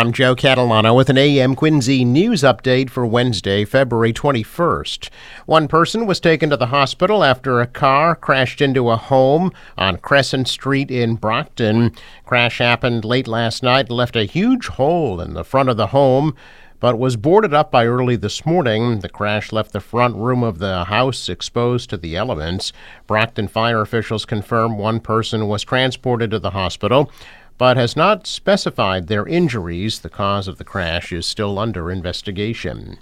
I'm Joe Catalano with an AM Quincy news update for Wednesday, February 21st. One person was taken to the hospital after a car crashed into a home on Crescent Street in Brockton. Crash happened late last night and left a huge hole in the front of the home but was boarded up by early this morning. The crash left the front room of the house exposed to the elements. Brockton fire officials confirm one person was transported to the hospital but has not specified their injuries. The cause of the crash is still under investigation.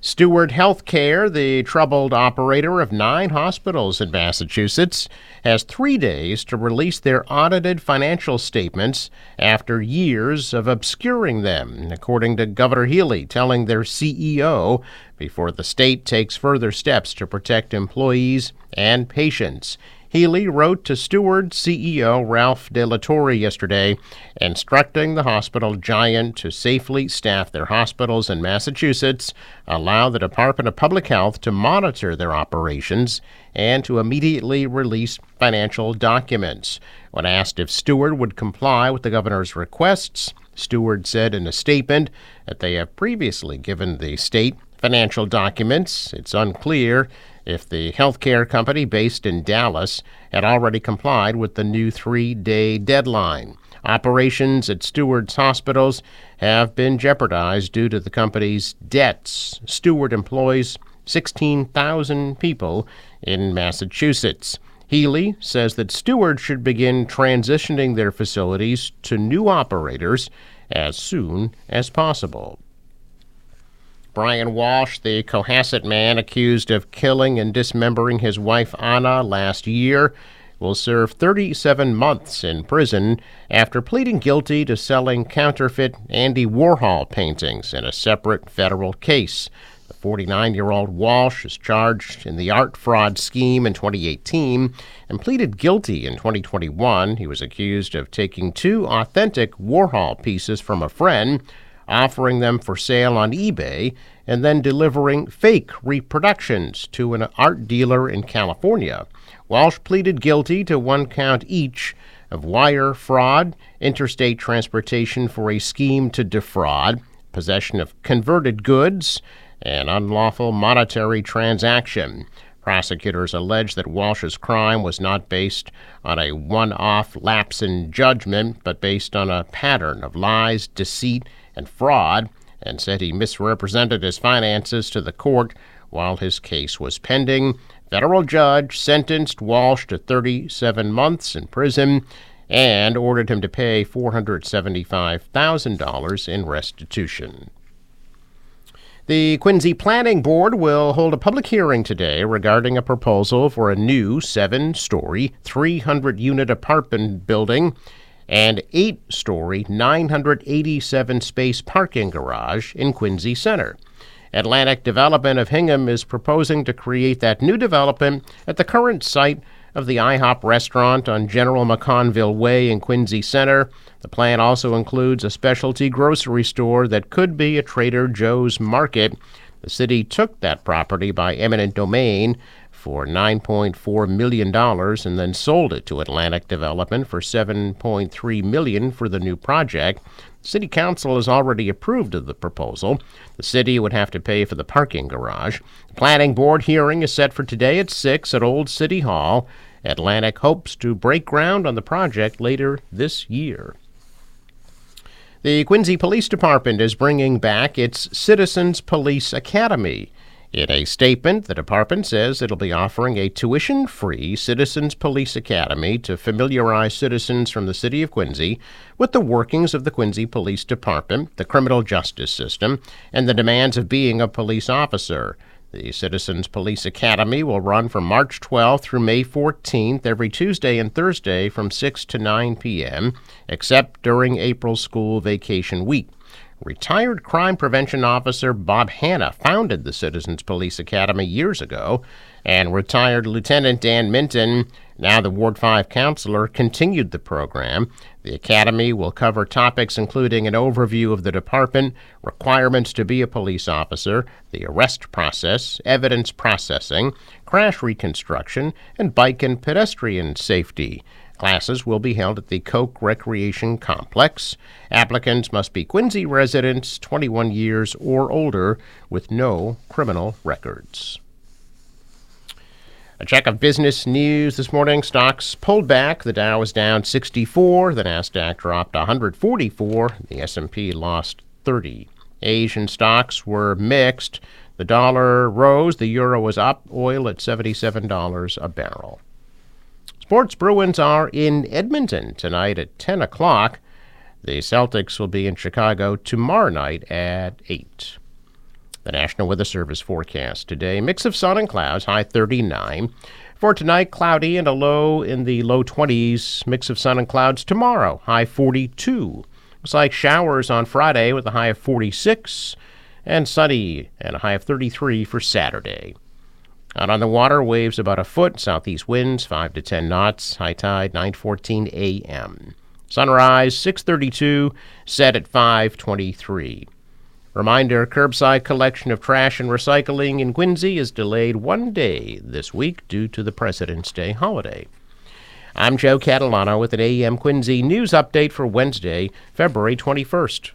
Steward Healthcare, the troubled operator of nine hospitals in Massachusetts, has three days to release their audited financial statements after years of obscuring them, according to Governor Healey telling their CEO before the state takes further steps to protect employees and patients. Healey wrote to Steward CEO Ralph De La Torre yesterday, instructing the hospital giant to safely staff their hospitals in Massachusetts, allow the Department of Public Health to monitor their operations, and to immediately release financial documents. When asked if Steward would comply with the governor's requests, Steward said in a statement that they have previously given the state financial documents. It's unclear if the healthcare company based in Dallas had already complied with the new three day deadline. Operations at Steward's hospitals have been jeopardized due to the company's debts. Steward employs 16,000 people in Massachusetts. Healey says that Steward should begin transitioning their facilities to new operators as soon as possible. Brian Walsh, the Cohasset man accused of killing and dismembering his wife Anna last year, will serve 37 months in prison after pleading guilty to selling counterfeit Andy Warhol paintings in a separate federal case. The 49 year old Walsh is charged in the art fraud scheme in 2018 and pleaded guilty in 2021. He was accused of taking two authentic Warhol pieces from a friend offering them for sale on eBay, and then delivering fake reproductions to an art dealer in California. Walsh pleaded guilty to one count each of wire fraud, interstate transportation for a scheme to defraud, possession of converted goods, and unlawful monetary transaction. Prosecutors allege that Walsh's crime was not based on a one off lapse in judgment, but based on a pattern of lies, deceit, and fraud, and said he misrepresented his finances to the court while his case was pending. Federal judge sentenced Walsh to 37 months in prison and ordered him to pay $475,000 in restitution. The Quincy Planning Board will hold a public hearing today regarding a proposal for a new seven story, 300 unit apartment building and eight story, 987 space parking garage in Quincy Center. Atlantic Development of Hingham is proposing to create that new development at the current site of the IHOP restaurant on General McConville Way in Quincy Center. The plan also includes a specialty grocery store that could be a Trader Joe's market. The city took that property by eminent domain for $9.4 million and then sold it to Atlantic Development for 7.3 million for the new project. City Council has already approved of the proposal. The city would have to pay for the parking garage. The Planning Board hearing is set for today at 6 at Old City Hall. Atlantic hopes to break ground on the project later this year. The Quincy Police Department is bringing back its Citizens Police Academy. In a statement, the department says it'll be offering a tuition free Citizens Police Academy to familiarize citizens from the city of Quincy with the workings of the Quincy Police Department, the criminal justice system, and the demands of being a police officer. The Citizens Police Academy will run from March 12th through May 14th every Tuesday and Thursday from 6 to 9 p.m., except during April school vacation week. Retired crime prevention officer Bob Hanna founded the Citizens Police Academy years ago, and retired Lieutenant Dan Minton, now the Ward 5 councilor, continued the program. The Academy will cover topics including an overview of the department, requirements to be a police officer, the arrest process, evidence processing, crash reconstruction, and bike and pedestrian safety. Classes will be held at the Koch Recreation Complex. Applicants must be Quincy residents 21 years or older with no criminal records. A check of business news this morning. Stocks pulled back. The Dow was down 64. The Nasdaq dropped 144. The S&P lost 30. Asian stocks were mixed. The dollar rose. The euro was up. Oil at $77 a barrel. Sports Bruins are in Edmonton tonight at 10 o'clock. The Celtics will be in Chicago tomorrow night at 8. The National Weather Service forecast today mix of sun and clouds, high 39. For tonight, cloudy and a low in the low 20s, mix of sun and clouds tomorrow, high 42. Looks like showers on Friday with a high of 46 and sunny and a high of 33 for Saturday. Out on the water, waves about a foot, southeast winds 5 to 10 knots, high tide 9:14 a.m. Sunrise 6:32, set at 5:23. Reminder curbside collection of trash and recycling in Quincy is delayed one day this week due to the President's Day holiday. I'm Joe Catalano with an AM Quincy news update for Wednesday, February 21st.